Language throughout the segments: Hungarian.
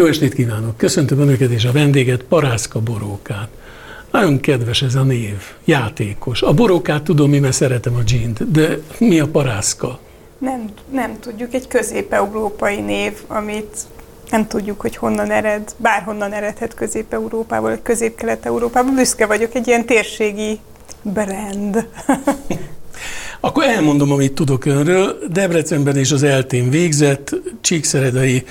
Jó estét kívánok! Köszöntöm Önöket és a vendéget, Parászka Borókát. Nagyon kedves ez a név, játékos. A borókát tudom, én mert szeretem a dzsint, de mi a parászka? Nem, nem tudjuk, egy közép-európai név, amit nem tudjuk, hogy honnan ered, bárhonnan eredhet Közép-Európából, vagy Közép-Kelet-Európából. Büszke vagyok, egy ilyen térségi brand. Akkor elmondom, amit tudok önről. Debrecenben és az eltén végzett, Csíkszeredai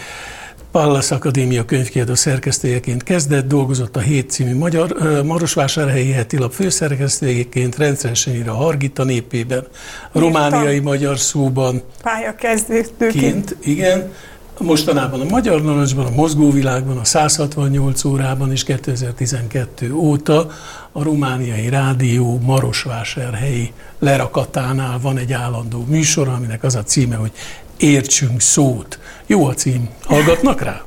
Pallas Akadémia könyvkiadó szerkesztőjeként kezdett, dolgozott a Hét című magyar, Marosvásárhelyi heti lap főszerkesztőjeként, rendszeresen ír a Hargita népében, a romániai magyar szóban. Pályakezdőként. Igen. Mostanában a Magyar Narancsban, a Mozgóvilágban, a 168 órában és 2012 óta a romániai rádió Marosvásárhelyi lerakatánál van egy állandó műsor, aminek az a címe, hogy Értsünk szót. Jó a cím. Hallgatnak rá?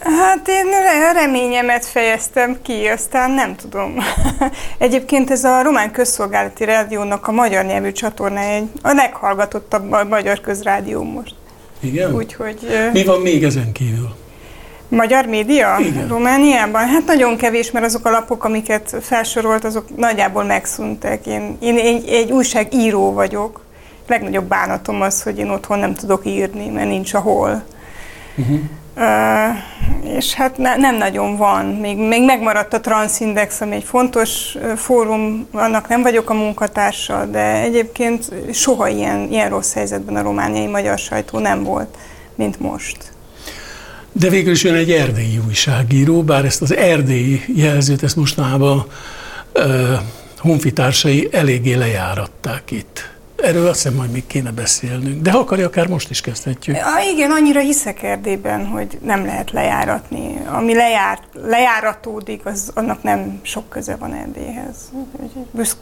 Hát én reményemet fejeztem ki, aztán nem tudom. Egyébként ez a Román Közszolgálati Rádiónak a magyar nyelvű csatornája egy a leghallgatottabb magyar közrádió most. Igen? Úgyhogy... Mi van még ezen kívül? Magyar média? Igen. Romániában? Hát nagyon kevés, mert azok a lapok, amiket felsorolt, azok nagyjából megszűntek. Én, én egy, egy újságíró vagyok. Legnagyobb bánatom az, hogy én otthon nem tudok írni, mert nincs ahol. Uh-huh. Uh, és hát ne, nem nagyon van. Még, még megmaradt a Transindex, ami egy fontos fórum, annak nem vagyok a munkatársa, de egyébként soha ilyen, ilyen rossz helyzetben a romániai magyar sajtó nem volt, mint most. De végül is ön egy erdélyi újságíró, bár ezt az erdélyi jelzőt, ezt mostanában uh, honfitársai eléggé lejáratták itt. Erről azt hiszem, majd még kéne beszélnünk. De ha akarja, akár most is kezdhetjük. Ja, igen, annyira hiszek Erdélyben, hogy nem lehet lejáratni. Ami lejár, lejáratódik, az, annak nem sok köze van Erdélyhez.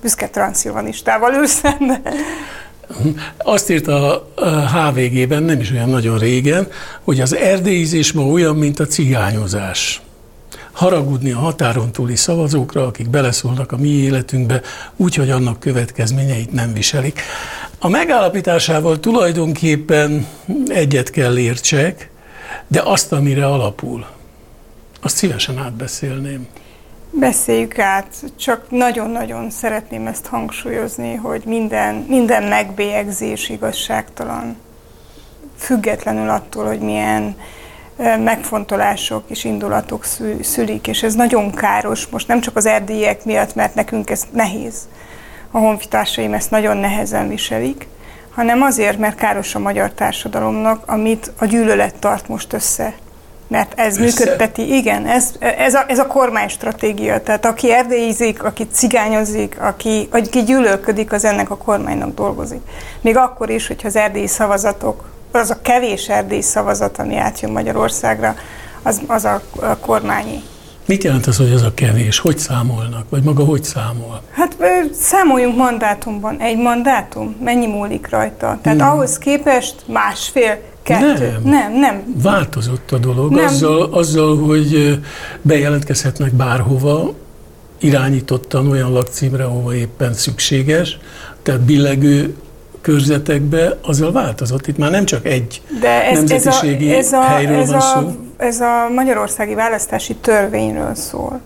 Büszke transzilvanistával ül szembe. Azt írta a HVG-ben, nem is olyan nagyon régen, hogy az erdélyizés ma olyan, mint a cigányozás haragudni a határon túli szavazókra, akik beleszólnak a mi életünkbe, úgyhogy annak következményeit nem viselik. A megállapításával tulajdonképpen egyet kell értsek, de azt, amire alapul, azt szívesen átbeszélném. Beszéljük át, csak nagyon-nagyon szeretném ezt hangsúlyozni, hogy minden, minden megbélyegzés igazságtalan. Függetlenül attól, hogy milyen megfontolások és indulatok szülik, és ez nagyon káros, most nem csak az erdélyek miatt, mert nekünk ez nehéz, a honfitársaim ezt nagyon nehezen viselik, hanem azért, mert káros a magyar társadalomnak, amit a gyűlölet tart most össze. Mert ez össze? működteti, igen, ez, ez, a, ez a kormány stratégia. Tehát aki erdélyizik, aki cigányozik, aki, aki gyűlölködik, az ennek a kormánynak dolgozik. Még akkor is, hogyha az erdélyi szavazatok az a kevés erdély szavazat, ami átjön Magyarországra, az, az a, a kormányi. Mit jelent az, hogy az a kevés? Hogy számolnak? Vagy maga hogy számol? Hát számoljunk mandátumban. Egy mandátum, mennyi múlik rajta? Tehát hmm. ahhoz képest másfél, kettő. Nem, nem. nem. Változott a dolog nem. Azzal, azzal, hogy bejelentkezhetnek bárhova, irányítottan olyan lakcímre, ahova éppen szükséges, tehát billegő körzetekbe, azzal változott. Itt már nem csak egy De ez, nemzetiségi ez a, ez a, helyről ez van a, szó. Ez a magyarországi választási törvényről szól.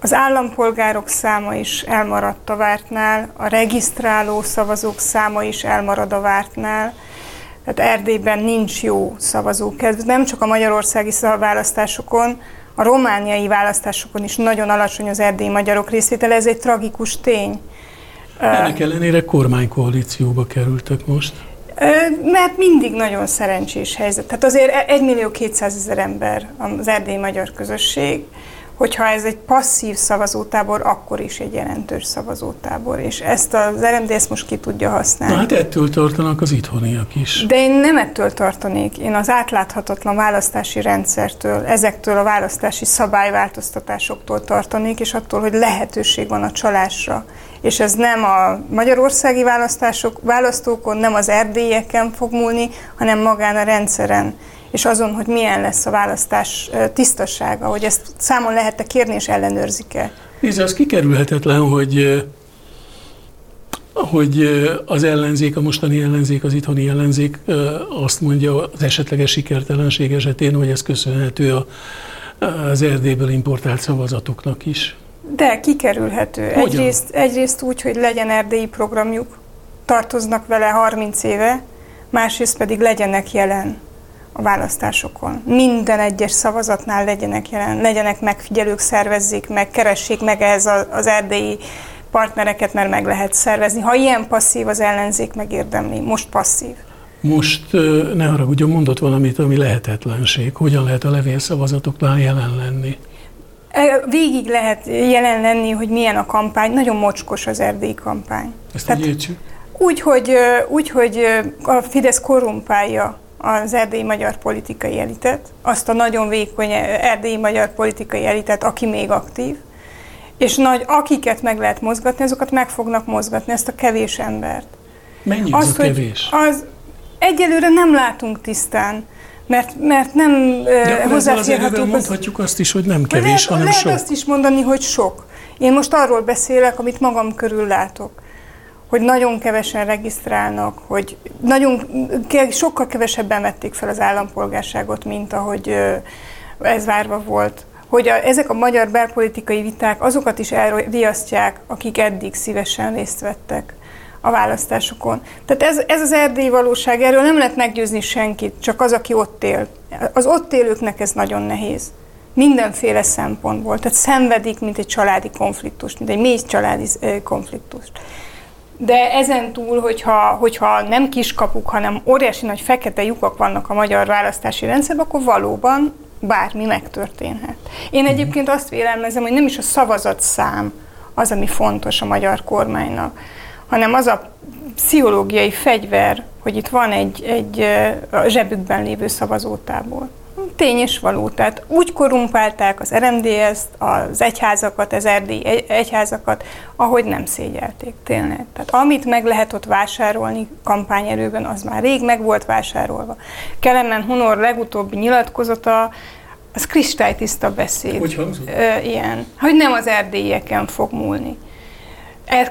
Az állampolgárok száma is elmaradt a vártnál, a regisztráló szavazók száma is elmarad a vártnál. Tehát Erdélyben nincs jó szavazókedv. Nem csak a magyarországi választásokon, a romániai választásokon is nagyon alacsony az erdélyi magyarok részvétele. Ez egy tragikus tény. Ennek ellenére kormánykoalícióba kerültek most. Mert mindig nagyon szerencsés helyzet. Tehát azért 1 millió 200 ezer ember az erdélyi magyar közösség, hogyha ez egy passzív szavazótábor, akkor is egy jelentős szavazótábor, és ezt az RMD ezt most ki tudja használni. Na hát ettől tartanak az itthoniak is. De én nem ettől tartanék, én az átláthatatlan választási rendszertől, ezektől a választási szabályváltoztatásoktól tartanék, és attól, hogy lehetőség van a csalásra. És ez nem a magyarországi választások, választókon, nem az erdélyeken fog múlni, hanem magán a rendszeren és azon, hogy milyen lesz a választás tisztasága, hogy ezt számon lehet-e kérni és ellenőrzik-e? Nézd, az kikerülhetetlen, hogy hogy az ellenzék, a mostani ellenzék, az itthoni ellenzék azt mondja az esetleges sikertelenség esetén, hogy ez köszönhető a, az Erdélyből importált szavazatoknak is. De kikerülhető. Egyrészt, egyrészt úgy, hogy legyen erdélyi programjuk, tartoznak vele 30 éve, másrészt pedig legyenek jelen a választásokon. Minden egyes szavazatnál legyenek jelen, legyenek megfigyelők, szervezzék meg, keressék meg ehhez az erdélyi partnereket, mert meg lehet szervezni. Ha ilyen passzív az ellenzék megérdemli, most passzív. Most ne haragudjon, mondott valamit, ami lehetetlenség. Hogyan lehet a levélszavazatoknál jelen lenni? Végig lehet jelen lenni, hogy milyen a kampány. Nagyon mocskos az erdélyi kampány. Ezt Tehát? Úgy hogy, úgy, hogy a Fidesz korrumpálja az erdélyi magyar politikai elitet, azt a nagyon vékony erdélyi magyar politikai elitet, aki még aktív, és nagy, akiket meg lehet mozgatni, azokat meg fognak mozgatni, ezt a kevés embert. Mennyi az, az a kevés? Az, egyelőre nem látunk tisztán, mert, mert nem De hozzáférhetők. mondhatjuk azt is, hogy nem kevés, lehet, hanem lehet sok. azt is mondani, hogy sok. Én most arról beszélek, amit magam körül látok hogy nagyon kevesen regisztrálnak, hogy nagyon, sokkal kevesebben vették fel az állampolgárságot, mint ahogy ez várva volt. Hogy a, ezek a magyar belpolitikai viták azokat is elriasztják, akik eddig szívesen részt vettek a választásokon. Tehát ez, ez az erdélyi valóság, erről nem lehet meggyőzni senkit, csak az, aki ott él. Az ott élőknek ez nagyon nehéz. Mindenféle szempontból. Tehát szenvedik, mint egy családi konfliktust, mint egy mély családi konfliktust. De ezen túl, hogyha, hogyha nem kiskapuk, hanem óriási nagy fekete lyukak vannak a magyar választási rendszerben, akkor valóban bármi megtörténhet. Én egyébként azt vélelmezem, hogy nem is a szavazatszám az, ami fontos a magyar kormánynak, hanem az a pszichológiai fegyver, hogy itt van egy, egy zsebükben lévő szavazótából tény és való. Tehát úgy korumpálták az RMDS-t, az egyházakat, az erdélyi egyházakat, ahogy nem szégyelték, tényleg. Tehát amit meg lehet ott vásárolni kampányerőben, az már rég meg volt vásárolva. Kelemen Honor legutóbbi nyilatkozata, az kristálytiszta beszéd. Hogy hangzott? Ilyen, hogy nem az erdélyeken fog múlni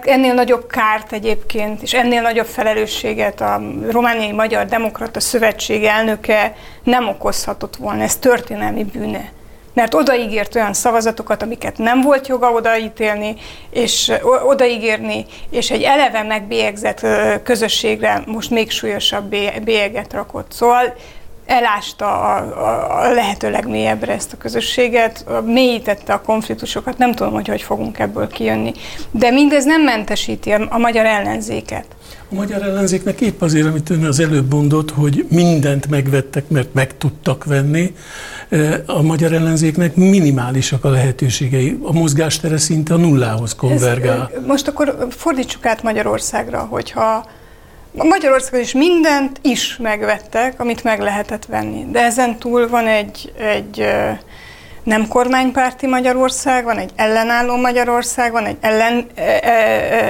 ennél nagyobb kárt egyébként, és ennél nagyobb felelősséget a Romániai Magyar Demokrata Szövetség elnöke nem okozhatott volna. Ez történelmi bűne. Mert odaígért olyan szavazatokat, amiket nem volt joga odaítélni, és odaígérni, és egy eleve megbélyegzett közösségre most még súlyosabb bélyeget rakott. Szóval elásta a, a, a lehető legmélyebbre ezt a közösséget, mélyítette a konfliktusokat, nem tudom, hogy hogy fogunk ebből kijönni. De mindez nem mentesíti a, a magyar ellenzéket. A magyar ellenzéknek épp azért, amit ön az előbb mondott, hogy mindent megvettek, mert meg tudtak venni, a magyar ellenzéknek minimálisak a lehetőségei. A mozgástere szinte a nullához konvergál. Ez, most akkor fordítsuk át Magyarországra, hogyha Magyarországon is mindent is megvettek, amit meg lehetett venni. De ezen túl van egy, egy nem kormánypárti Magyarország, van egy ellenálló Magyarország, van egy ellen,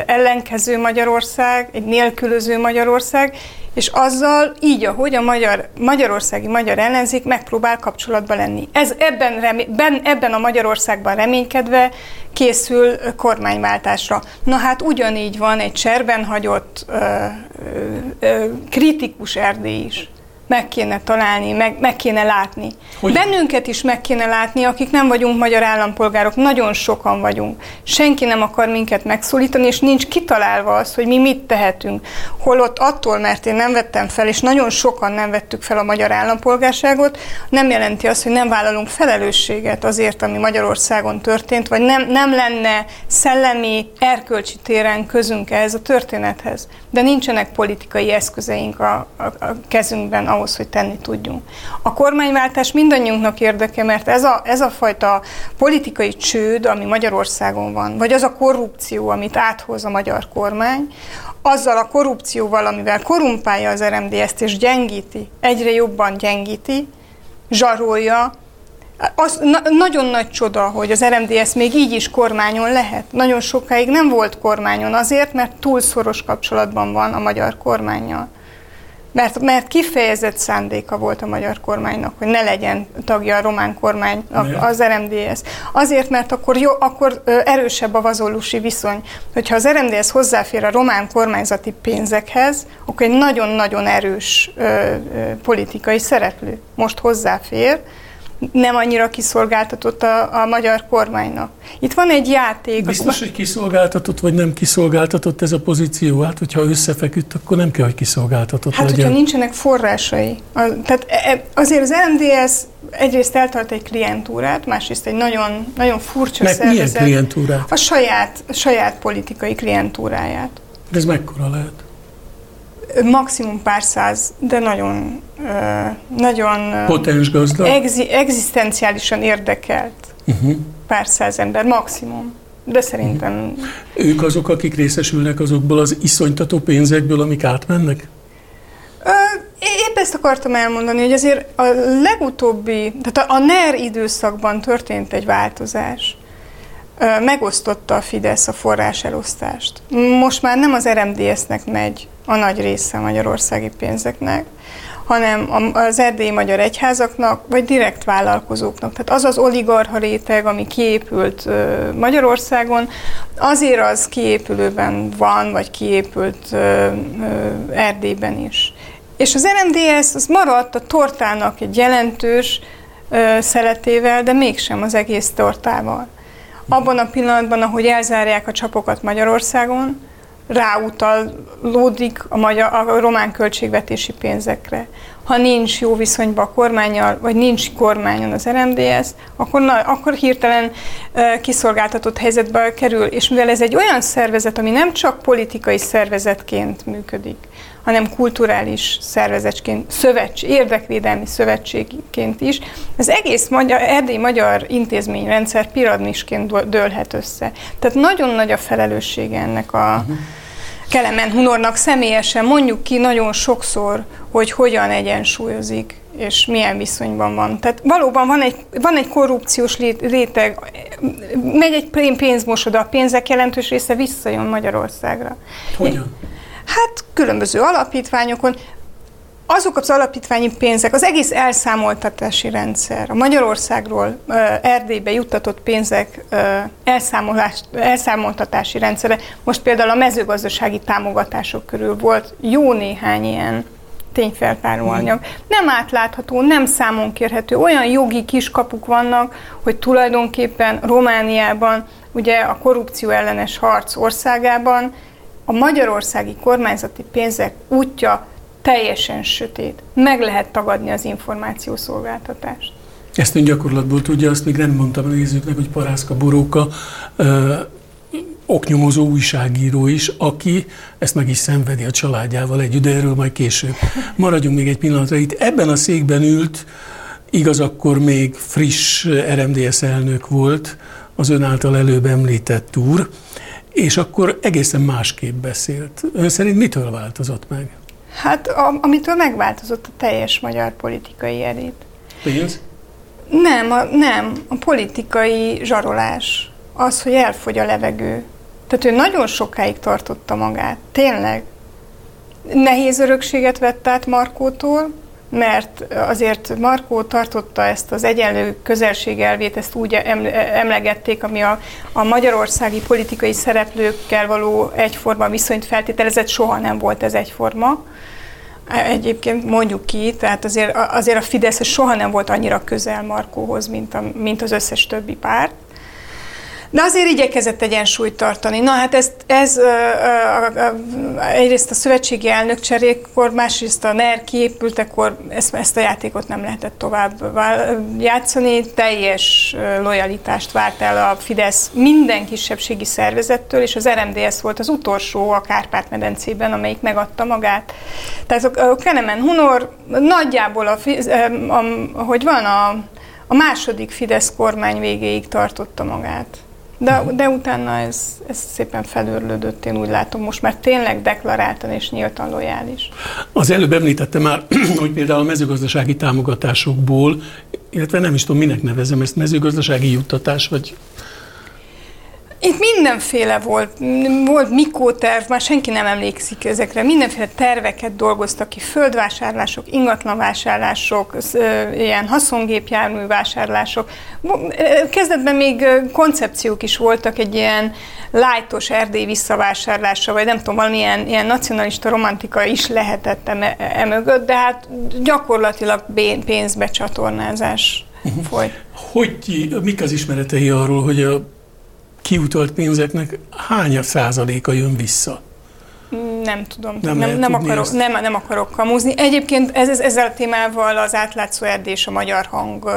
ellenkező Magyarország, egy nélkülöző Magyarország, és azzal így, ahogy a magyar, magyarországi magyar ellenzék megpróbál kapcsolatba lenni. Ez ebben, remé, ben, ebben a Magyarországban reménykedve készül kormányváltásra. Na hát ugyanígy van egy cserben hagyott ö, ö, ö, kritikus Erdély is meg kéne találni, meg, meg kéne látni. Hogy? Bennünket is meg kéne látni, akik nem vagyunk magyar állampolgárok, nagyon sokan vagyunk. Senki nem akar minket megszólítani, és nincs kitalálva az, hogy mi mit tehetünk. Holott attól, mert én nem vettem fel, és nagyon sokan nem vettük fel a magyar állampolgárságot, nem jelenti azt, hogy nem vállalunk felelősséget azért, ami Magyarországon történt, vagy nem, nem lenne szellemi, erkölcsi téren közünk ehhez a történethez. De nincsenek politikai eszközeink a, a, a kezünkben ahhoz, hogy tenni tudjunk. A kormányváltás mindannyiunknak érdeke, mert ez a, ez a fajta politikai csőd, ami Magyarországon van, vagy az a korrupció, amit áthoz a magyar kormány, azzal a korrupcióval, amivel korumpálja az RMDS-t és gyengíti, egyre jobban gyengíti, zsarolja, az na, nagyon nagy csoda, hogy az RMDS még így is kormányon lehet. Nagyon sokáig nem volt kormányon azért, mert túl szoros kapcsolatban van a magyar kormányjal mert, mert kifejezett szándéka volt a magyar kormánynak, hogy ne legyen tagja a román kormány, az RMDS. Azért, mert akkor, jó, akkor erősebb a vazolusi viszony. Hogyha az RMDS hozzáfér a román kormányzati pénzekhez, akkor egy nagyon-nagyon erős ö, ö, politikai szereplő. Most hozzáfér, nem annyira kiszolgáltatott a, a magyar kormánynak. Itt van egy játék. Biztos, hogy kiszolgáltatott, vagy nem kiszolgáltatott ez a pozíció? Hát, hogyha összefeküdt, akkor nem kell, hogy kiszolgáltatott hát, legyen. hogyha nincsenek forrásai. A, tehát e, e, azért az MDS egyrészt eltart egy klientúrát, másrészt egy nagyon, nagyon furcsa Meg szervezet. milyen klientúrát? A saját, a saját politikai klientúráját. De ez mekkora lehet? Maximum pár száz, de nagyon, nagyon Potens gazda? Exi, egzisztenciálisan érdekelt uh-huh. pár száz ember, maximum. De szerintem... Uh-huh. Ők azok, akik részesülnek azokból az iszonytató pénzekből, amik átmennek? Épp ezt akartam elmondani, hogy azért a legutóbbi, tehát a NER időszakban történt egy változás. Megosztotta a Fidesz a forrás elosztást. Most már nem az RMDS-nek megy a nagy része magyarországi pénzeknek, hanem az erdélyi magyar egyházaknak, vagy direkt vállalkozóknak. Tehát az az oligarha réteg, ami kiépült Magyarországon, azért az kiépülőben van, vagy kiépült Erdélyben is. És az RMDS az maradt a tortának egy jelentős szeletével, de mégsem az egész tortával. Abban a pillanatban, ahogy elzárják a csapokat Magyarországon, ráutalódik a, magyar, a román költségvetési pénzekre. Ha nincs jó viszonyban a kormányjal, vagy nincs kormányon az RMDS, akkor, na, akkor hirtelen uh, kiszolgáltatott helyzetbe kerül. És mivel ez egy olyan szervezet, ami nem csak politikai szervezetként működik, hanem kulturális szervezetként, szövetség, érdekvédelmi szövetségként is. Az egész magyar, erdélyi magyar intézményrendszer piramidisként dőlhet össze. Tehát nagyon nagy a felelőssége ennek a uh-huh. Kelemen Hunornak személyesen, mondjuk ki nagyon sokszor, hogy hogyan egyensúlyozik és milyen viszonyban van. Tehát valóban van egy, van egy korrupciós réteg, megy egy pénzmosoda, a pénzek jelentős része visszajön Magyarországra. Hogyan? Hát különböző alapítványokon, azok az alapítványi pénzek, az egész elszámoltatási rendszer, a Magyarországról Erdélybe juttatott pénzek elszámoltatási rendszere, most például a mezőgazdasági támogatások körül volt jó néhány ilyen tényfeltáró anyag. Nem átlátható, nem számon kérhető. Olyan jogi kiskapuk vannak, hogy tulajdonképpen Romániában, ugye a korrupció ellenes harc országában a magyarországi kormányzati pénzek útja teljesen sötét. Meg lehet tagadni az információszolgáltatást. Ezt ön gyakorlatból tudja, azt még nem mondtam a nézőknek, hogy Parászka Boróka ö, oknyomozó újságíró is, aki ezt meg is szenvedi a családjával együtt, de erről majd később. Maradjunk még egy pillanatra. Itt ebben a székben ült, igaz, akkor még friss RMDS elnök volt, az ön által előbb említett úr, és akkor egészen másképp beszélt. Ön szerint mitől változott meg? Hát a, amitől megváltozott a teljes magyar politikai elit. Pénz? Nem, a, nem, a politikai zsarolás. Az, hogy elfogy a levegő. Tehát ő nagyon sokáig tartotta magát. Tényleg. Nehéz örökséget vett át Markótól, mert azért Markó tartotta ezt az egyenlő közelség elvét, ezt úgy emlegették, ami a, a magyarországi politikai szereplőkkel való egyforma viszonyt feltételezett, soha nem volt ez egyforma. Egyébként mondjuk ki, tehát azért, azért a Fidesz soha nem volt annyira közel Markóhoz, mint, a, mint az összes többi párt. De azért igyekezett egyensúlyt tartani. Na hát ez, ez ö, ö, ö, egyrészt a szövetségi elnök cserékkor, másrészt a NER kiépültekor ezt, ezt a játékot nem lehetett tovább játszani. Teljes lojalitást várt el a Fidesz minden kisebbségi szervezettől, és az RMDS volt az utolsó a Kárpát-medencében, amelyik megadta magát. Tehát a Kenemen Hunor nagyjából, a, a, a, hogy van a, a második Fidesz kormány végéig tartotta magát. De, de utána ez, ez szépen felőrlődött, én úgy látom, most már tényleg deklaráltan és nyíltan lojális. Az előbb említette már, hogy például a mezőgazdasági támogatásokból, illetve nem is tudom, minek nevezem ezt, mezőgazdasági juttatás, vagy Itt mindenféle volt, volt Mikó terv, már senki nem emlékszik ezekre, mindenféle terveket dolgoztak ki, földvásárlások, ingatlanvásárlások, ilyen haszongépjármű vásárlások. Kezdetben még koncepciók is voltak egy ilyen lájtos erdély visszavásárlása, vagy nem tudom, valamilyen ilyen nacionalista romantika is lehetett emögött, e, de hát gyakorlatilag pénzbecsatornázás uh-huh. folyt. Hogy, mik az ismeretei arról, hogy a kiutalt pénzeknek hány százaléka jön vissza? Nem tudom, nem, nem, nem, akarok, nem, nem akarok kamuzni. Egyébként ez, ez, ezzel a témával az átlátszó erdés és a magyar hang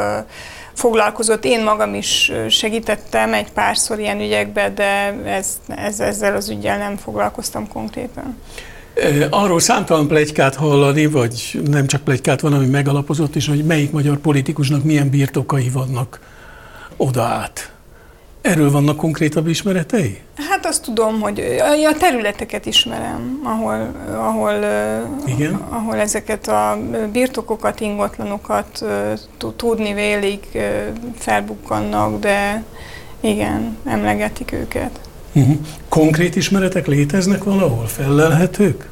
foglalkozott. Én magam is segítettem egy párszor ilyen ügyekbe, de ez, ez, ezzel az ügyel nem foglalkoztam konkrétan. Arról számtalan plegykát hallani, vagy nem csak plegykát van, ami megalapozott is, hogy melyik magyar politikusnak milyen birtokai vannak oda át. Erről vannak konkrétabb ismeretei? Hát azt tudom, hogy a területeket ismerem, ahol, ahol, Igen? ahol ezeket a birtokokat, ingatlanokat tudni vélik, felbukkannak, de igen, emlegetik őket. Uh-huh. Konkrét ismeretek léteznek valahol? Fellelhetők?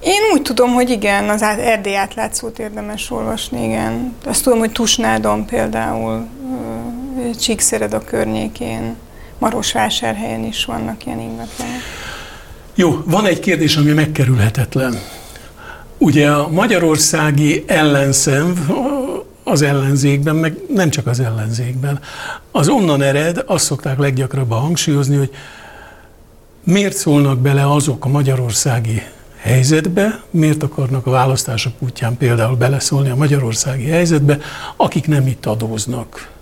Én úgy tudom, hogy igen, az Erdély átlátszót érdemes olvasni, igen. Azt tudom, hogy Tusnádon például Csíkszered a környékén, Marosvásárhelyen is vannak ilyen ingatlanok. Jó, van egy kérdés, ami megkerülhetetlen. Ugye a magyarországi ellenszem az ellenzékben, meg nem csak az ellenzékben, az onnan ered, azt szokták leggyakrabban hangsúlyozni, hogy miért szólnak bele azok a magyarországi helyzetbe, miért akarnak a választások útján például beleszólni a magyarországi helyzetbe, akik nem itt adóznak.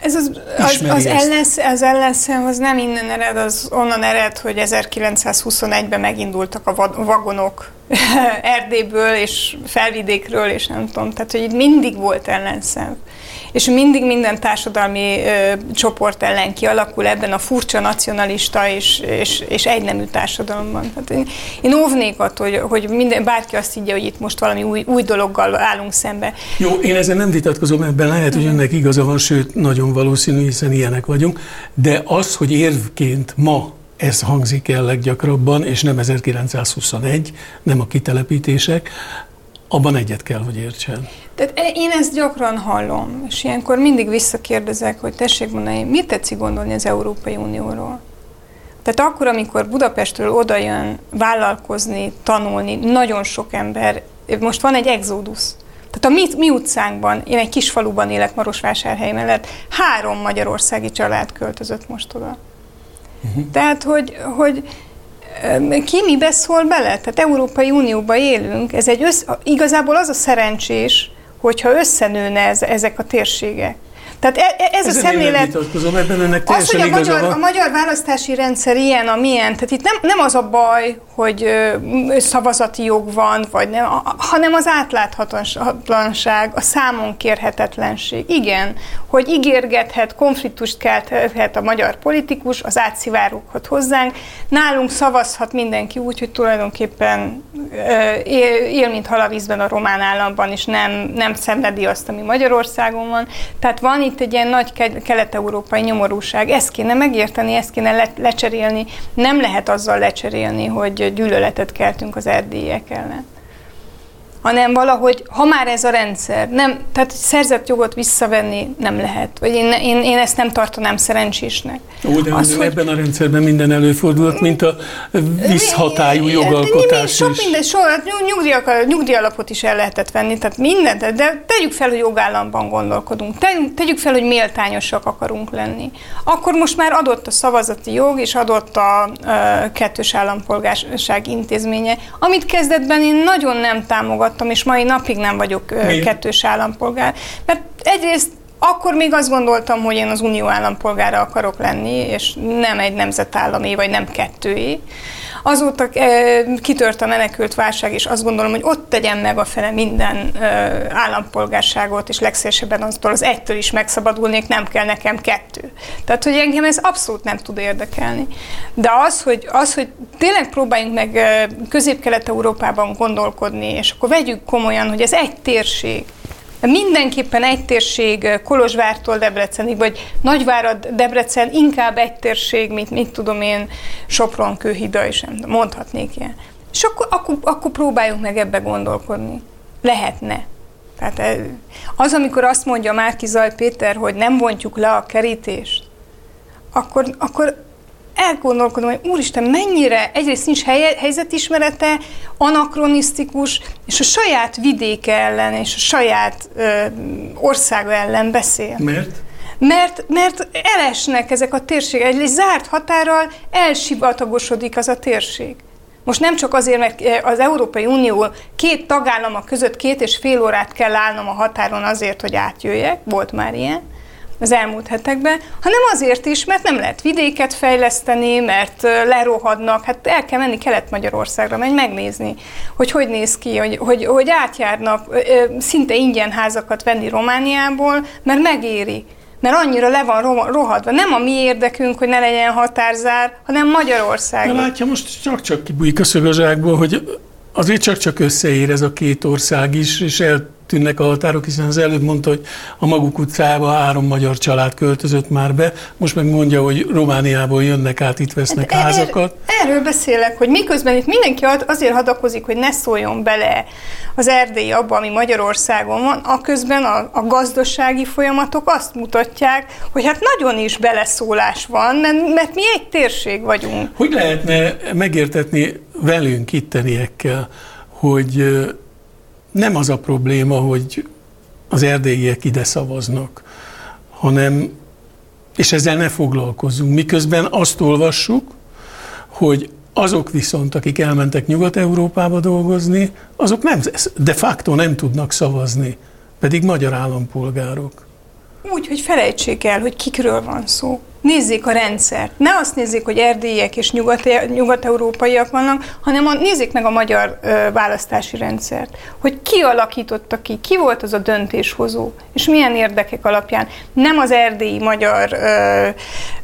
Ez az, az, az, ellensz, az ellenszem az nem innen ered, az onnan ered, hogy 1921-ben megindultak a vagonok Erdélyből és felvidékről, és nem tudom, tehát hogy itt mindig volt ellenszem és mindig minden társadalmi ö, csoport ellen kialakul ebben a furcsa nacionalista és, és, és egynemű társadalomban. Tehát én, én óvnék attól, hogy, hogy minden, bárki azt higgye, hogy itt most valami új, új dologgal állunk szembe. Jó, én ezzel nem vitatkozom, ebben lehet, hogy önnek igaza van, sőt, nagyon valószínű, hiszen ilyenek vagyunk, de az, hogy érvként ma ez hangzik el leggyakrabban, és nem 1921, nem a kitelepítések, abban egyet kell, hogy értsen. Tehát e, én ezt gyakran hallom, és ilyenkor mindig visszakérdezek, hogy tessék mondani, mit tetszik gondolni az Európai Unióról? Tehát akkor, amikor Budapestről oda jön vállalkozni, tanulni, nagyon sok ember, most van egy exodus. Tehát a mi, mi utcánkban, én egy kis faluban élek Marosvásárhely mellett, három magyarországi család költözött most oda. Uh-huh. Tehát, hogy, hogy ki mibe szól bele? Tehát Európai Unióban élünk, ez egy össz, igazából az a szerencsés, hogyha összenőne ez, ezek a térségek. Tehát e, e, ez Ezen a szemlélet... ebben önnek az, hogy a magyar, a magyar választási rendszer ilyen, amilyen, tehát itt nem, nem az a baj, hogy szavazati jog van, vagy nem, hanem az átláthatatlanság, a számon kérhetetlenség. Igen, hogy ígérgethet, konfliktust kelthet a magyar politikus, az átszivároghat hozzánk. Nálunk szavazhat mindenki úgy, hogy tulajdonképpen él, él mint halavízben a román államban, és nem, nem szenvedi azt, ami Magyarországon van. Tehát van itt egy ilyen nagy kelet-európai nyomorúság. Ezt kéne megérteni, ezt kéne le, lecserélni. Nem lehet azzal lecserélni, hogy gyűlöletet keltünk az erdélyek ellen hanem valahogy, ha már ez a rendszer, nem, tehát szerzett jogot visszavenni nem lehet. Vagy én, én, én ezt nem tartanám szerencsésnek. Ó, de az, hogy, ebben a rendszerben minden előfordulhat, mint a visszhatályú jogalkotás Sok is. minden, so, nyugdíjak, nyugdíjalapot is el lehetett venni, tehát mindent, de tegyük fel, hogy jogállamban gondolkodunk, tegyük fel, hogy méltányosak akarunk lenni. Akkor most már adott a szavazati jog, és adott a, a kettős állampolgárság intézménye, amit kezdetben én nagyon nem támogattam, hallgattam, és mai napig nem vagyok Miért? kettős állampolgár. Mert egyrészt akkor még azt gondoltam, hogy én az unió állampolgára akarok lenni, és nem egy nemzetállami, vagy nem kettői. Azóta e, kitört a menekült válság, és azt gondolom, hogy ott tegyem meg a fele minden e, állampolgárságot, és legszélesebben aztól az egytől is megszabadulnék, nem kell nekem kettő. Tehát, hogy engem ez abszolút nem tud érdekelni. De az, hogy, az, hogy tényleg próbáljunk meg e, közép-kelet-európában gondolkodni, és akkor vegyük komolyan, hogy ez egy térség, Mindenképpen egy térség Kolozsvártól Debrecenig, vagy Nagyvárad Debrecen inkább egy térség, mint mit tudom én, Sopron, Kőhida, és mondhatnék ilyen. És akkor, akkor, akkor próbáljunk meg ebbe gondolkodni. Lehetne. Tehát az, amikor azt mondja Márki Zaj Péter, hogy nem vontjuk le a kerítést, akkor, akkor elgondolkodom, hogy úristen, mennyire egyrészt nincs helye, helyzetismerete, anakronisztikus, és a saját vidéke ellen, és a saját ö, országa ellen beszél. Miért? Mert, mert elesnek ezek a térségek, egy zárt határral elsivatagosodik az a térség. Most nem csak azért, mert az Európai Unió két tagállama között két és fél órát kell állnom a határon azért, hogy átjöjjek, volt már ilyen, az elmúlt hetekben, hanem azért is, mert nem lehet vidéket fejleszteni, mert lerohadnak, hát el kell menni Kelet-Magyarországra, menj megnézni, hogy hogy néz ki, hogy, hogy, hogy átjárnak szinte ingyen házakat venni Romániából, mert megéri mert annyira le van rohadva. Nem a mi érdekünk, hogy ne legyen határzár, hanem Magyarország. Na látja, most csak-csak kibújik a szögazsákból, hogy azért csak-csak összeér ez a két ország is, és el tűnnek a határok, hiszen az előbb mondta, hogy a maguk utcába három magyar család költözött már be, most meg mondja, hogy Romániából jönnek át, itt vesznek hát házakat. Er, erről beszélek, hogy miközben itt mindenki azért hadakozik, hogy ne szóljon bele az erdélyi abba, ami Magyarországon van, a közben a, a gazdasági folyamatok azt mutatják, hogy hát nagyon is beleszólás van, mert, mert mi egy térség vagyunk. Hogy lehetne megértetni velünk itteniekkel, hogy nem az a probléma, hogy az erdélyiek ide szavaznak, hanem, és ezzel ne foglalkozzunk, miközben azt olvassuk, hogy azok viszont, akik elmentek Nyugat-Európába dolgozni, azok nem, de facto nem tudnak szavazni, pedig magyar állampolgárok. Úgy, hogy felejtsék el, hogy kikről van szó nézzék a rendszert. Ne azt nézzék, hogy erdélyek és nyugat, nyugat-európaiak vannak, hanem a, nézzék meg a magyar ö, választási rendszert. Hogy ki alakította ki, ki volt az a döntéshozó, és milyen érdekek alapján. Nem az erdélyi magyar ö,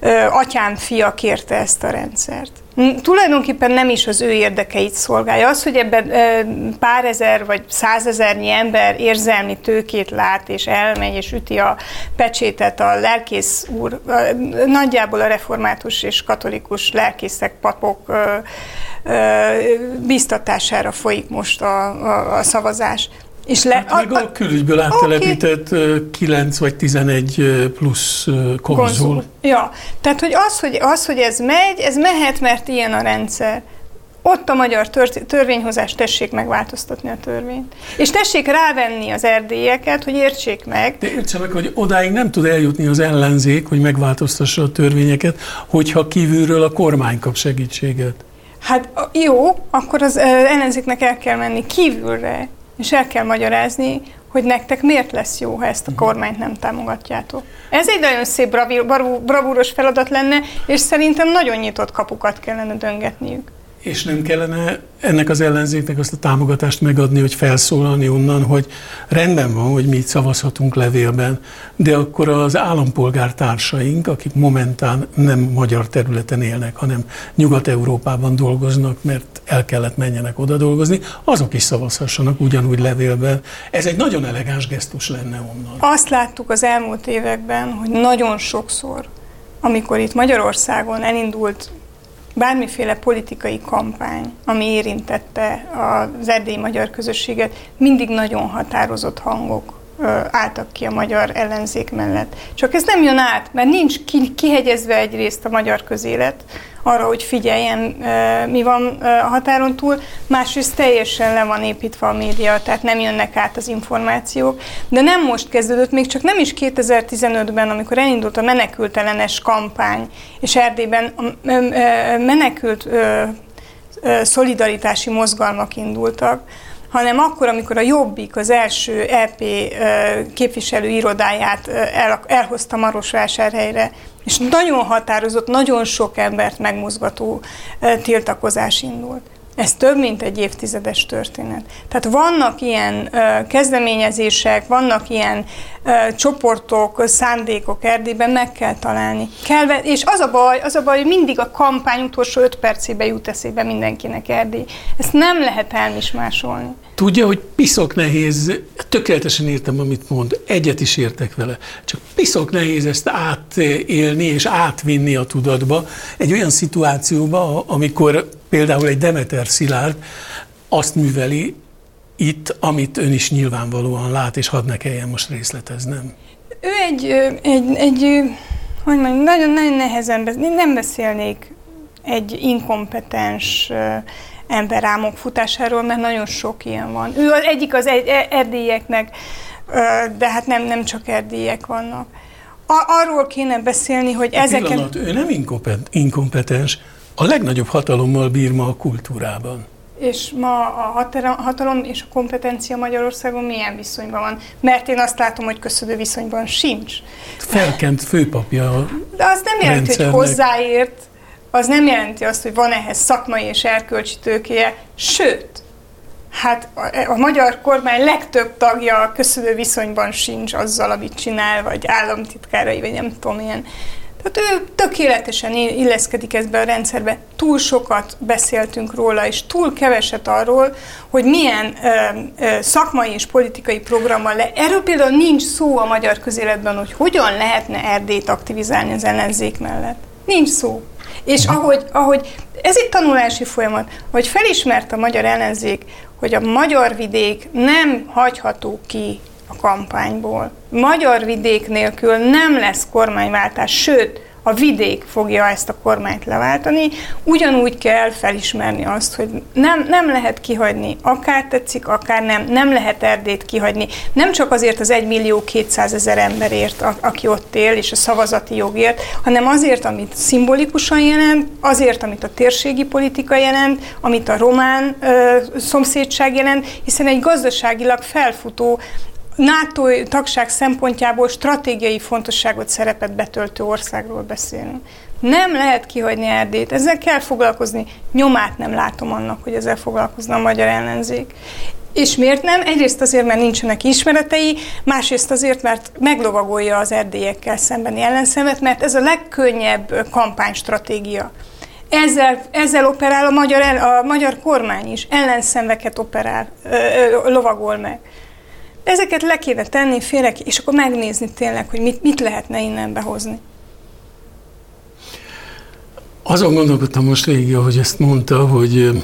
ö, atyám fia kérte ezt a rendszert. Tulajdonképpen nem is az ő érdekeit szolgálja. Az, hogy ebben pár ezer vagy százezernyi ember érzelmi tőkét lát, és elmegy, és üti a pecsétet a lelkész úr, nagyjából a református és katolikus lelkészek, papok biztatására folyik most a, a, a szavazás. És le, hát meg a, a külügyből áttelepített okay. 9 vagy 11 plusz konzul. konzul. Ja, tehát hogy az, hogy az, hogy ez megy, ez mehet, mert ilyen a rendszer. Ott a magyar tör- törvényhozás, tessék megváltoztatni a törvényt. És tessék rávenni az erdélyeket, hogy értsék meg. De értse meg, hogy odáig nem tud eljutni az ellenzék, hogy megváltoztassa a törvényeket, hogyha kívülről a kormány kap segítséget. Hát jó, akkor az ellenzéknek el kell menni kívülre, és el kell magyarázni, hogy nektek miért lesz jó, ha ezt a kormányt nem támogatjátok. Ez egy nagyon szép bravúros feladat lenne, és szerintem nagyon nyitott kapukat kellene döngetniük. És nem kellene ennek az ellenzéknek azt a támogatást megadni, hogy felszólalni onnan, hogy rendben van, hogy mi itt szavazhatunk levélben, de akkor az állampolgártársaink, akik momentán nem magyar területen élnek, hanem Nyugat-Európában dolgoznak, mert el kellett menjenek oda dolgozni, azok is szavazhassanak ugyanúgy levélben. Ez egy nagyon elegáns gesztus lenne onnan. Azt láttuk az elmúlt években, hogy nagyon sokszor, amikor itt Magyarországon elindult bármiféle politikai kampány, ami érintette az erdélyi magyar közösséget, mindig nagyon határozott hangok álltak ki a magyar ellenzék mellett. Csak ez nem jön át, mert nincs kihegyezve egyrészt a magyar közélet arra, hogy figyeljen, mi van a határon túl, másrészt teljesen le van építve a média, tehát nem jönnek át az információk. De nem most kezdődött, még csak nem is 2015-ben, amikor elindult a menekültelenes kampány, és Erdélyben a menekült szolidaritási mozgalmak indultak, hanem akkor, amikor a Jobbik az első EP képviselő irodáját el, elhozta Marosvásárhelyre, és nagyon határozott, nagyon sok embert megmozgató tiltakozás indult. Ez több, mint egy évtizedes történet. Tehát vannak ilyen ö, kezdeményezések, vannak ilyen ö, csoportok, szándékok Erdélyben, meg kell találni. Kell, és az a baj, az a baj, hogy mindig a kampány utolsó öt percébe jut eszébe mindenkinek Erdély. Ezt nem lehet elmismásolni. Tudja, hogy piszok nehéz, tökéletesen értem, amit mond, egyet is értek vele, csak piszok nehéz ezt átélni és átvinni a tudatba egy olyan szituációba, amikor például egy Demeter Szilárd azt műveli itt, amit ön is nyilvánvalóan lát, és hadd ne kelljen most részleteznem. Ő egy, egy, egy hogy mondjam, nagyon-nagyon nehezen, nem beszélnék egy inkompetens ember rámok futásáról, mert nagyon sok ilyen van. Ő az egyik az e- erdélyeknek, de hát nem, nem csak erdélyek vannak. Arról kéne beszélni, hogy ezeket... Pillanat, ő nem inkompetens, a legnagyobb hatalommal bír ma a kultúrában. És ma a hatalom és a kompetencia Magyarországon milyen viszonyban van? Mert én azt látom, hogy köszönő viszonyban sincs. Felkent főpapja a De az nem jelenti, hogy hozzáért, az nem jelenti azt, hogy van ehhez szakmai és erkölcsi tőkéje, sőt, hát a, a magyar kormány legtöbb tagja a köszönő viszonyban sincs azzal, amit csinál, vagy államtitkárai, vagy nem tudom, ilyen tehát ő tökéletesen illeszkedik ezbe a rendszerbe. Túl sokat beszéltünk róla, és túl keveset arról, hogy milyen ö, ö, szakmai és politikai programmal le. Erről például nincs szó a magyar közéletben, hogy hogyan lehetne Erdélyt aktivizálni az ellenzék mellett. Nincs szó. És ahogy, ahogy ez egy tanulási folyamat, hogy felismert a magyar ellenzék, hogy a magyar vidék nem hagyható ki a kampányból. Magyar vidék nélkül nem lesz kormányváltás, sőt, a vidék fogja ezt a kormányt leváltani, ugyanúgy kell felismerni azt, hogy nem, nem lehet kihagyni, akár tetszik, akár nem, nem lehet Erdét kihagyni. Nem csak azért az 1 millió 200 ezer emberért, a, aki ott él, és a szavazati jogért, hanem azért, amit szimbolikusan jelent, azért, amit a térségi politika jelent, amit a román ö, szomszédság jelent, hiszen egy gazdaságilag felfutó NATO tagság szempontjából stratégiai fontosságot szerepet betöltő országról beszélünk. Nem lehet kihagyni Erdélyt, ezzel kell foglalkozni. Nyomát nem látom annak, hogy ezzel foglalkozna a magyar ellenzék. És miért nem? Egyrészt azért, mert nincsenek ismeretei, másrészt azért, mert meglovagolja az erdélyekkel szembeni ellenszemet, mert ez a legkönnyebb kampánystratégia. Ezzel, ezzel operál a magyar, a magyar kormány is, ellenszemveket operál, ö, ö, lovagol meg. Ezeket le kéne tenni félre, és akkor megnézni tényleg, hogy mit, mit lehetne innen behozni. Azon gondolkodtam most végig, hogy ezt mondta, hogy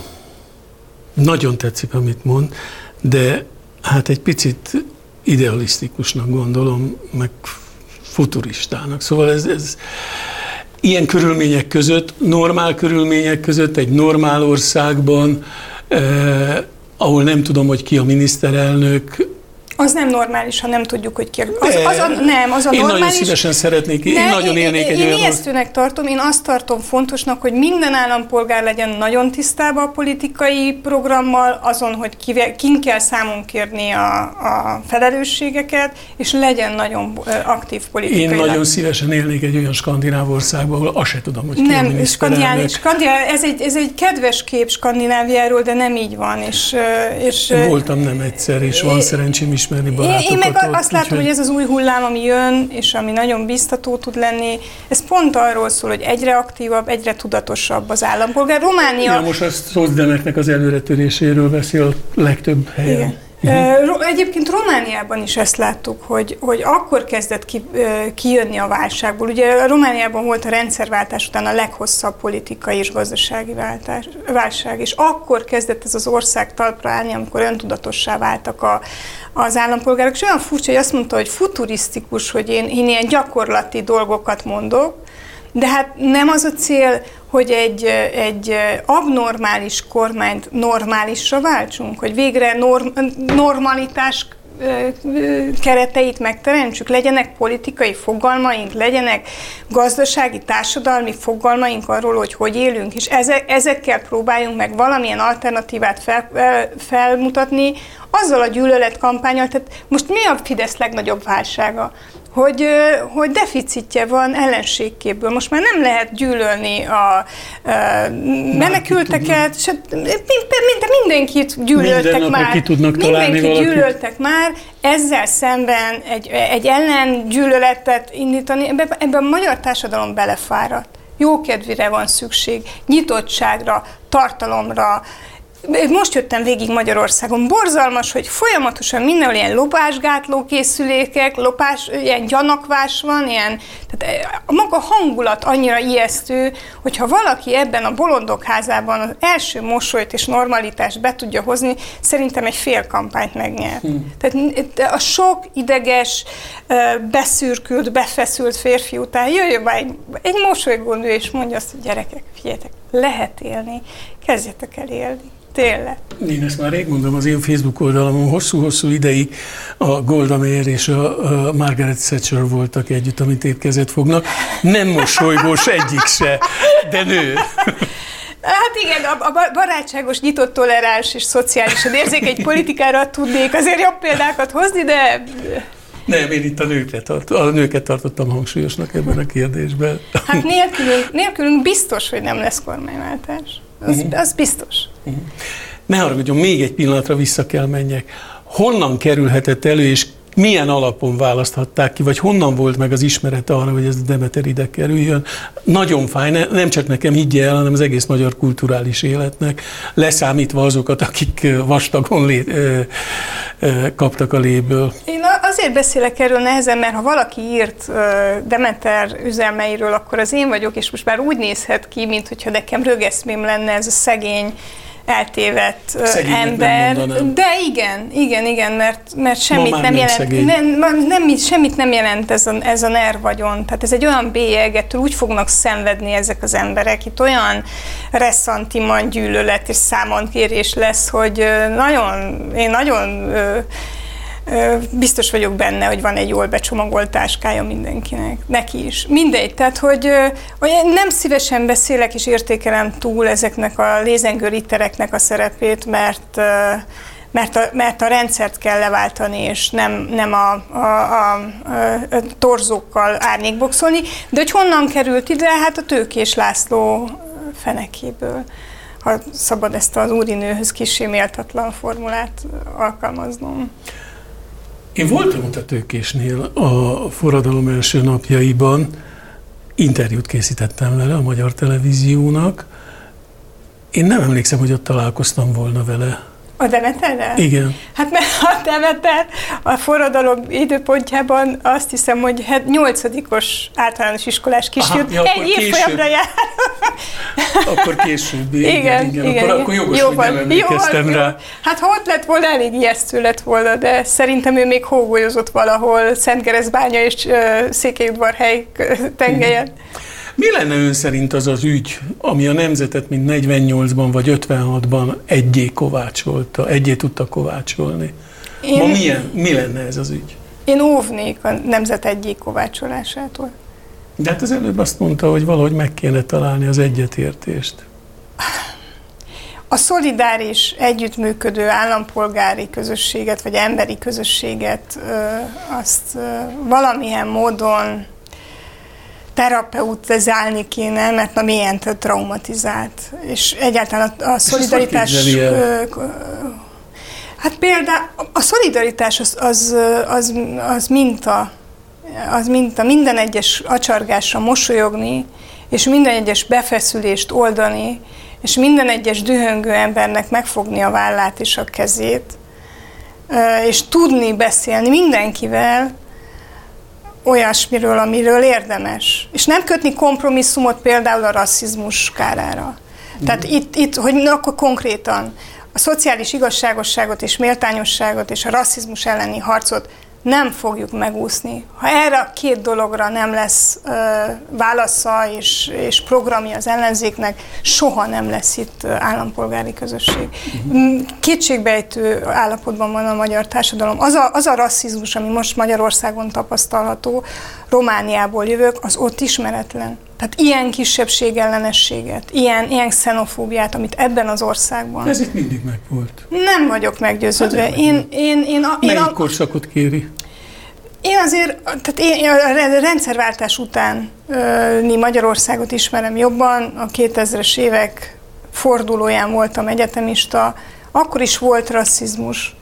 nagyon tetszik, amit mond, de hát egy picit idealisztikusnak gondolom, meg futuristának. Szóval ez, ez ilyen körülmények között, normál körülmények között, egy normál országban, eh, ahol nem tudom, hogy ki a miniszterelnök, az nem normális, ha nem tudjuk, hogy ki. Az, az a, nem, az a én normális. nagyon szívesen szeretnék, én ne, nagyon élnék én, egy én olyan... Ijesztőnek tartom, én azt tartom fontosnak, hogy minden állampolgár legyen nagyon tisztában a politikai programmal, azon, hogy kivel, kin kell számon kérni a, a felelősségeket, és legyen nagyon aktív politikai. Én nagyon szívesen élnék egy olyan skandináv országban, ahol azt se tudom, hogy ki nem, a Skandináv, Skandináv, ez, egy, ez egy kedves kép Skandináviáról, de nem így van. És, és, Voltam nem egyszer, és van szerencsém is ismerni barátokat. Én, én meg ott, azt látom, hogy ez az új hullám, ami jön, és ami nagyon biztató tud lenni, ez pont arról szól, hogy egyre aktívabb, egyre tudatosabb az állampolgár. Románia... Ja, most a Szozdemeknek az előretöréséről beszél a legtöbb helyen. Igen. Uh-huh. Egyébként Romániában is ezt láttuk, hogy, hogy akkor kezdett ki, kijönni a válságból. Ugye Romániában volt a rendszerváltás után a leghosszabb politikai és gazdasági váltás, válság, és akkor kezdett ez az ország talpra állni, amikor öntudatossá váltak a, az állampolgárok. És olyan furcsa, hogy azt mondta, hogy futurisztikus, hogy én, én ilyen gyakorlati dolgokat mondok, de hát nem az a cél, hogy egy, egy abnormális kormányt normálisra váltsunk, hogy végre norm, normalitás kereteit megteremtsük, legyenek politikai fogalmaink, legyenek gazdasági, társadalmi fogalmaink arról, hogy hogy élünk, és ezekkel próbáljunk meg valamilyen alternatívát fel, felmutatni, azzal a gyűlöletkampányal, tehát most mi a Fidesz legnagyobb válsága? hogy, hogy deficitje van ellenségkéből. Most már nem lehet gyűlölni a, a menekülteket, se, mindenkit gyűlöltek Minden már. Ki tudnak mindenkit valakit. gyűlöltek már, ezzel szemben egy, egy ellen gyűlöletet indítani, ebben ebbe a magyar társadalom belefáradt. Jókedvire van szükség, nyitottságra, tartalomra, most jöttem végig Magyarországon. Borzalmas, hogy folyamatosan mindenhol ilyen lopásgátló készülékek, lopás, ilyen gyanakvás van, ilyen, tehát a maga hangulat annyira ijesztő, hogyha valaki ebben a bolondok házában az első mosolyt és normalitást be tudja hozni, szerintem egy fél kampányt megnyert. Hmm. Tehát a sok ideges, beszürkült, befeszült férfi után jöjjön be egy, egy mosolygó és mondja azt, hogy gyerekek, figyeljetek, lehet élni, kezdjetek el élni. Tényleg. Én ezt már rég mondom az én Facebook oldalamon, hosszú-hosszú ideig a Golda Meir és a, Margaret Thatcher voltak együtt, amit étkezet fognak. Nem mosolygós egyik se, de nő. Hát igen, a, a barátságos, nyitott, toleráns és szociálisan érzékeny politikára tudnék azért jobb példákat hozni, de... Nem, én itt a nőket, tart, a nőket tartottam hangsúlyosnak ebben a kérdésben. Hát nélkülünk, nélkülünk biztos, hogy nem lesz kormányváltás. Az, uh-huh. az biztos. Uh-huh. Ne haragudjon, még egy pillanatra vissza kell menjek. Honnan kerülhetett elő, és milyen alapon választhatták ki, vagy honnan volt meg az ismerete arra, hogy ez a Demeter ide kerüljön. Nagyon fáj, ne, nem csak nekem higgye el, hanem az egész magyar kulturális életnek, leszámítva azokat, akik vastagon lé, ö, ö, kaptak a léből. Én azért beszélek erről nehezen, mert ha valaki írt ö, Demeter üzemeiről, akkor az én vagyok, és most már úgy nézhet ki, mint hogyha nekem rögeszmém lenne ez a szegény eltévedt Szegénynek ember. De igen, igen, igen, mert, mert semmit nem, nem jelent, nem, nem, semmit nem jelent ez a, ez a nervagyon. Tehát ez egy olyan bélyegető, úgy fognak szenvedni ezek az emberek. Itt olyan reszantiman gyűlölet és számonkérés lesz, hogy nagyon, én nagyon biztos vagyok benne, hogy van egy jól becsomagolt táskája mindenkinek, neki is. Mindegy, tehát hogy, hogy nem szívesen beszélek és értékelem túl ezeknek a lézengő rittereknek a szerepét, mert mert a, mert a rendszert kell leváltani, és nem, nem a, a, a, a torzókkal árnyékboxolni. De hogy honnan került ide? Hát a Tőkés László fenekéből ha szabad ezt az úrinőhöz kisé méltatlan formulát alkalmaznom. Én voltam ott a tőkésnél a forradalom első napjaiban, interjút készítettem vele a magyar televíziónak. Én nem emlékszem, hogy ott találkoztam volna vele. A Demeterrel? Igen. Hát mert a Demeter a forradalom időpontjában azt hiszem, hogy hát nyolcadikos általános iskolás kisfiút ja, egy évfolyamra jár. akkor később. Igen, igen, igen. igen, akkor, akkor jogos, jó hogy nem emlékeztem jó, rá. Jó. Hát ha ott lett volna, elég ijesztő lett volna, de szerintem ő még hógolyozott valahol Szentkeresztbánya és uh, Székelyudvarhely tengelyen. Mm. Mi lenne ön szerint az az ügy, ami a nemzetet mint 48-ban vagy 56-ban egyé kovácsolta, egyé tudta kovácsolni? Én, Ma milyen, mi lenne ez az ügy? Én óvnék a nemzet egyik kovácsolásától. De hát az előbb azt mondta, hogy valahogy meg kéne találni az egyetértést. A szolidáris, együttműködő állampolgári közösséget, vagy emberi közösséget, azt valamilyen módon terapeutizálni kéne, mert na milyen traumatizált. És egyáltalán a, a szolidaritás... Hát például a szolidaritás az, az, az, az minta, az minta, minden egyes acsargásra mosolyogni, és minden egyes befeszülést oldani, és minden egyes dühöngő embernek megfogni a vállát és a kezét, és tudni beszélni mindenkivel, olyasmiről, amiről érdemes. És nem kötni kompromisszumot például a rasszizmus kárára. Mm. Tehát itt, itt, hogy na, akkor konkrétan a szociális igazságosságot és méltányosságot és a rasszizmus elleni harcot nem fogjuk megúszni. Ha erre a két dologra nem lesz ö, válasza és, és programja az ellenzéknek, soha nem lesz itt állampolgári közösség. Uh-huh. Kétségbejtő állapotban van a magyar társadalom. Az a, az a rasszizmus, ami most Magyarországon tapasztalható, Romániából jövök, az ott ismeretlen. Tehát ilyen kisebbségellenességet, ilyen, ilyen xenofóbiát, amit ebben az országban... Ez itt mindig megvolt. Nem vagyok meggyőződve. Hát én, én, én, én, Melyik a, korszakot kéri? Én azért, tehát én a rendszerváltás utáni Magyarországot ismerem jobban, a 2000-es évek fordulóján voltam egyetemista, akkor is volt rasszizmus,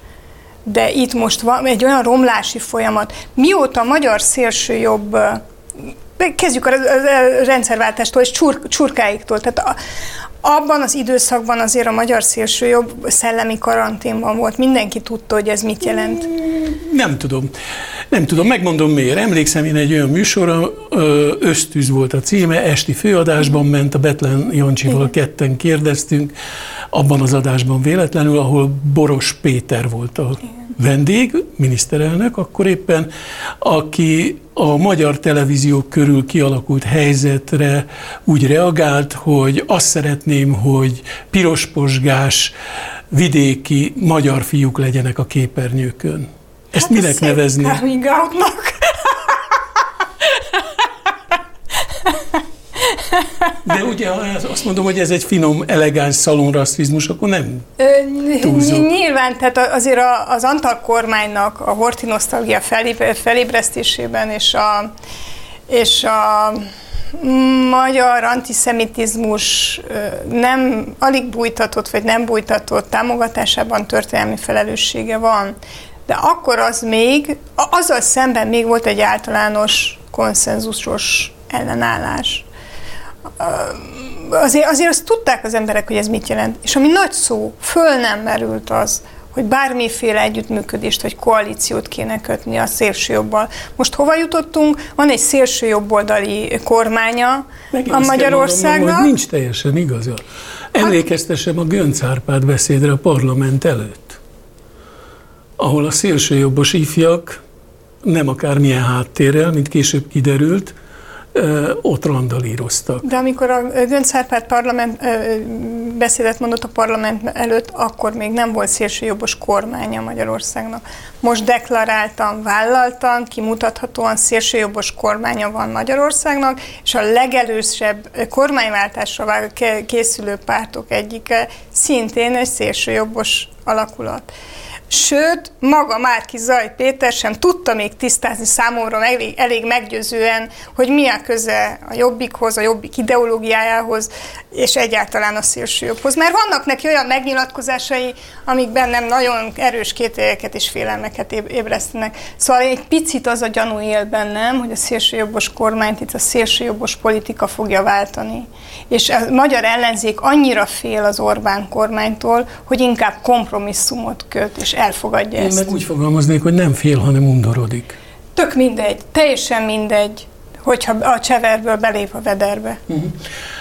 de itt most van egy olyan romlási folyamat. Mióta a magyar szélsőjobb kezdjük a rendszerváltástól és csur, csurkáiktól. Tehát a, abban az időszakban azért a magyar szélsőjobb szellemi karanténban volt. Mindenki tudta, hogy ez mit jelent. Nem tudom. Nem tudom, megmondom miért. Emlékszem én egy olyan műsorra, Ösztűz volt a címe, esti főadásban ment, a Betlen Jancsival ketten kérdeztünk, abban az adásban véletlenül, ahol Boros Péter volt a vendég, miniszterelnök akkor éppen, aki a magyar televízió körül kialakult helyzetre úgy reagált, hogy azt szeretném, hogy pirosposgás vidéki magyar fiúk legyenek a képernyőkön. Ezt hát minek nevezni? De ugye, ha azt mondom, hogy ez egy finom, elegáns szalonrasszizmus, akkor nem túlzó. Nyilván, tehát azért az Antal kormánynak a horti nosztalgia felébresztésében és a, és a magyar antiszemitizmus nem alig bújtatott, vagy nem bújtatott támogatásában történelmi felelőssége van. De akkor az még, azzal szemben még volt egy általános konszenzusos ellenállás azért, azért azt tudták az emberek, hogy ez mit jelent. És ami nagy szó, föl nem merült az, hogy bármiféle együttműködést vagy koalíciót kéne kötni a szélsőjobbal. Most hova jutottunk? Van egy szélsőjobboldali kormánya Megint a Magyarországnak. Mondom, nincs teljesen igaza. Emlékeztessem a Gönc Árpád beszédre a parlament előtt, ahol a szélsőjobbos ifjak nem akármilyen háttérrel, mint később kiderült, ott randalíroztak. De amikor a Gönc Árpád parlament, beszédet mondott a parlament előtt, akkor még nem volt szélsőjobbos kormánya Magyarországnak. Most deklaráltan, vállaltan, kimutathatóan szélsőjobbos kormánya van Magyarországnak, és a legelősebb kormányváltásra készülő pártok egyike szintén egy szélsőjobbos alakulat. Sőt, maga Márki Zaj Péter sem tudta még tisztázni számomra elég, elég meggyőzően, hogy mi a köze a jobbikhoz, a jobbik ideológiájához, és egyáltalán a szélsőjobbhoz. Mert vannak neki olyan megnyilatkozásai, amik bennem nagyon erős kételyeket és félelmeket ébresztenek. Szóval egy picit az a gyanú él bennem, hogy a szélsőjobbos kormányt itt a szélsőjobbos politika fogja váltani. És a magyar ellenzék annyira fél az Orbán kormánytól, hogy inkább kompromisszumot köt, és elfogadja Én ezt. Én meg úgy fogalmaznék, hogy nem fél, hanem undorodik. Tök mindegy, teljesen mindegy, hogyha a cseverből belép a vederbe. Uh-huh.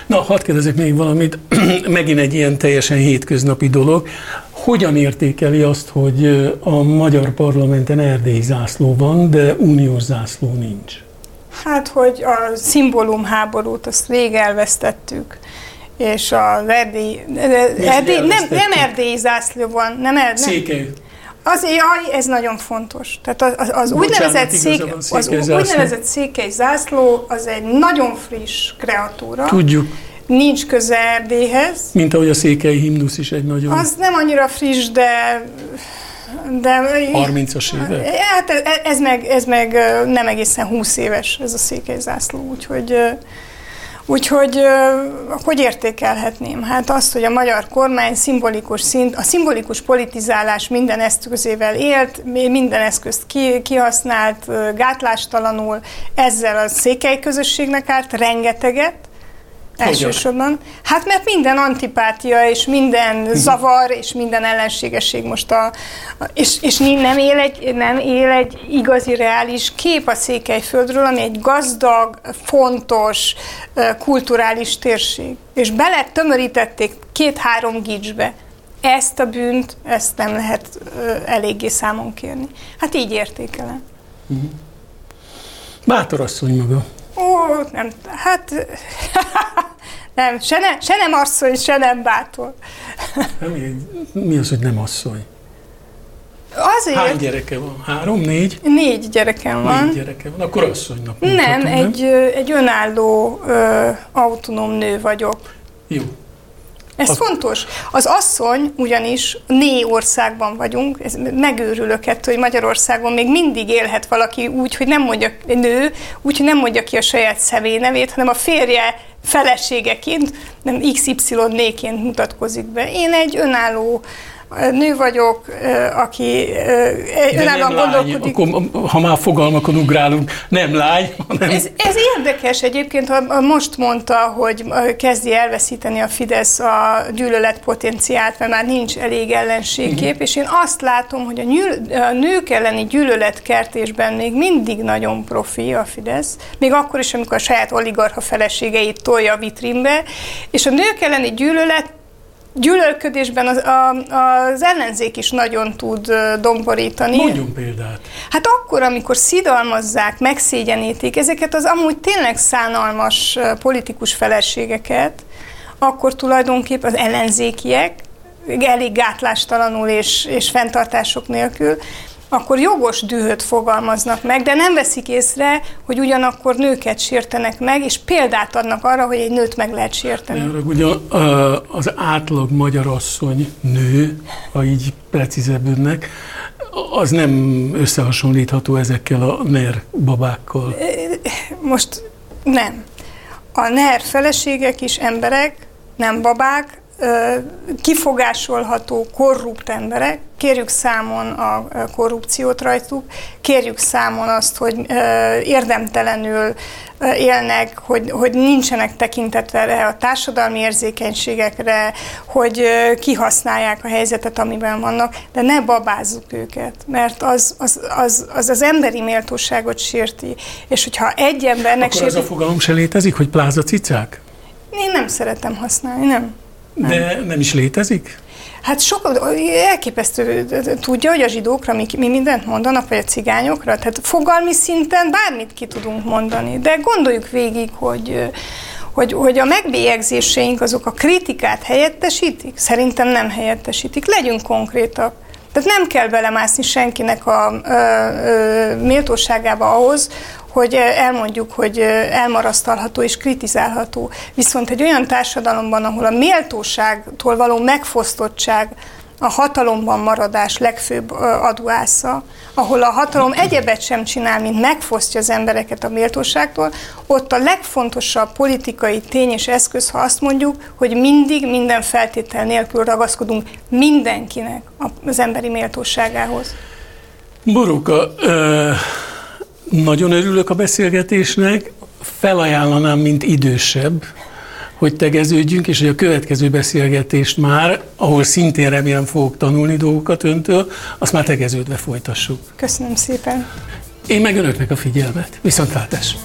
Na, hadd kérdezek még valamit, megint egy ilyen teljesen hétköznapi dolog. Hogyan értékeli azt, hogy a magyar parlamenten erdélyi zászló van, de uniós zászló nincs? Hát, hogy a szimbólum háborút, azt rég elvesztettük és a erdély, erdély nem, nem erdélyi zászló van, nem erdély. Székely. Az, jaj, ez nagyon fontos. Tehát az, az, az úgynevezett, szék, az úgynevezett székely zászló az egy nagyon friss kreatúra. Tudjuk. Nincs köze Erdélyhez. Mint ahogy a székely himnusz is egy nagyon... Az nem annyira friss, de de, 30-as évek? Hát ez, ez, meg, ez meg nem egészen 20 éves, ez a székely zászló, úgyhogy Úgyhogy hogy értékelhetném? Hát azt, hogy a magyar kormány szimbolikus szint, a szimbolikus politizálás minden eszközével élt, minden eszközt ki, kihasznált gátlástalanul, ezzel a székely közösségnek árt rengeteget, Elsősorban. Hát mert minden antipátia, és minden zavar, és minden ellenségesség most a... És, és nem, él egy, nem él egy igazi, reális kép a Székelyföldről, ami egy gazdag, fontos, kulturális térség. És bele tömörítették két-három gicsbe. Ezt a bűnt, ezt nem lehet eléggé számon kérni. Hát így értékelem. Mhm. Bátor asszony maga. Ó, nem, hát nem, se, ne, se nem asszony, se nem bátor. Mi, mi az, hogy nem asszony? Azért. Hány gyereke van? Három, négy? Négy gyerekem van. Négy gyereke van, akkor asszonynak Nem, nem? Egy, egy önálló, ö, autonóm nő vagyok. Jó. Ez a... fontos. Az asszony ugyanis né országban vagyunk, ez megőrülök ettől, hogy Magyarországon még mindig élhet valaki úgy, hogy nem mondja nő, úgy, hogy nem mondja ki a saját személy nevét, hanem a férje feleségeként, nem XY-néként mutatkozik be. Én egy önálló nő vagyok, aki önállóan gondolkodik. Akkor, ha már fogalmakon ugrálunk, nem lány, hanem... Ez, ez érdekes egyébként, ha most mondta, hogy kezdi elveszíteni a Fidesz a gyűlölet potenciált, mert már nincs elég ellenségkép, uh-huh. és én azt látom, hogy a, nyűl, a nők elleni gyűlöletkertésben még mindig nagyon profi a Fidesz, még akkor is, amikor a saját oligarcha feleségeit tolja a vitrínbe, és a nők elleni gyűlölet gyűlölködésben az, a, az ellenzék is nagyon tud domborítani. Mondjunk példát. Hát akkor, amikor szidalmazzák, megszégyenítik ezeket az amúgy tényleg szánalmas politikus feleségeket, akkor tulajdonképpen az ellenzékiek elég gátlástalanul és, és fenntartások nélkül akkor jogos dühöt fogalmaznak meg, de nem veszik észre, hogy ugyanakkor nőket sértenek meg, és példát adnak arra, hogy egy nőt meg lehet sérteni. Ugye az átlag magyar asszony nő, ha így precízebb önnek, az nem összehasonlítható ezekkel a NER babákkal. Most nem. A NER feleségek is emberek, nem babák, kifogásolható, korrupt emberek, kérjük számon a korrupciót rajtuk, kérjük számon azt, hogy érdemtelenül élnek, hogy, hogy nincsenek tekintetve a társadalmi érzékenységekre, hogy kihasználják a helyzetet, amiben vannak, de ne babázzuk őket, mert az az, az, az, az emberi méltóságot sérti. És hogyha egy embernek Akkor sérti... az a fogalom se létezik, hogy plázacicák? Én nem szeretem használni, nem. Nem. De nem is létezik? Hát sok, elképesztő, tudja, hogy a zsidókra mi, mi mindent mondanak, vagy a cigányokra, tehát fogalmi szinten bármit ki tudunk mondani, de gondoljuk végig, hogy, hogy, hogy a megbélyegzéseink azok a kritikát helyettesítik? Szerintem nem helyettesítik. Legyünk konkrétak. Tehát nem kell belemászni senkinek a ö, ö, méltóságába ahhoz, hogy elmondjuk, hogy elmarasztalható és kritizálható. Viszont egy olyan társadalomban, ahol a méltóságtól való megfosztottság a hatalomban maradás legfőbb adóásza, ahol a hatalom egyebet sem csinál, mint megfosztja az embereket a méltóságtól, ott a legfontosabb politikai tény és eszköz, ha azt mondjuk, hogy mindig minden feltétel nélkül ragaszkodunk mindenkinek az emberi méltóságához. Boruka, nagyon örülök a beszélgetésnek, felajánlanám, mint idősebb, hogy tegeződjünk, és hogy a következő beszélgetést már, ahol szintén remélem fogok tanulni dolgokat öntől, azt már tegeződve folytassuk. Köszönöm szépen. Én meg önöknek a figyelmet. Viszontlátás!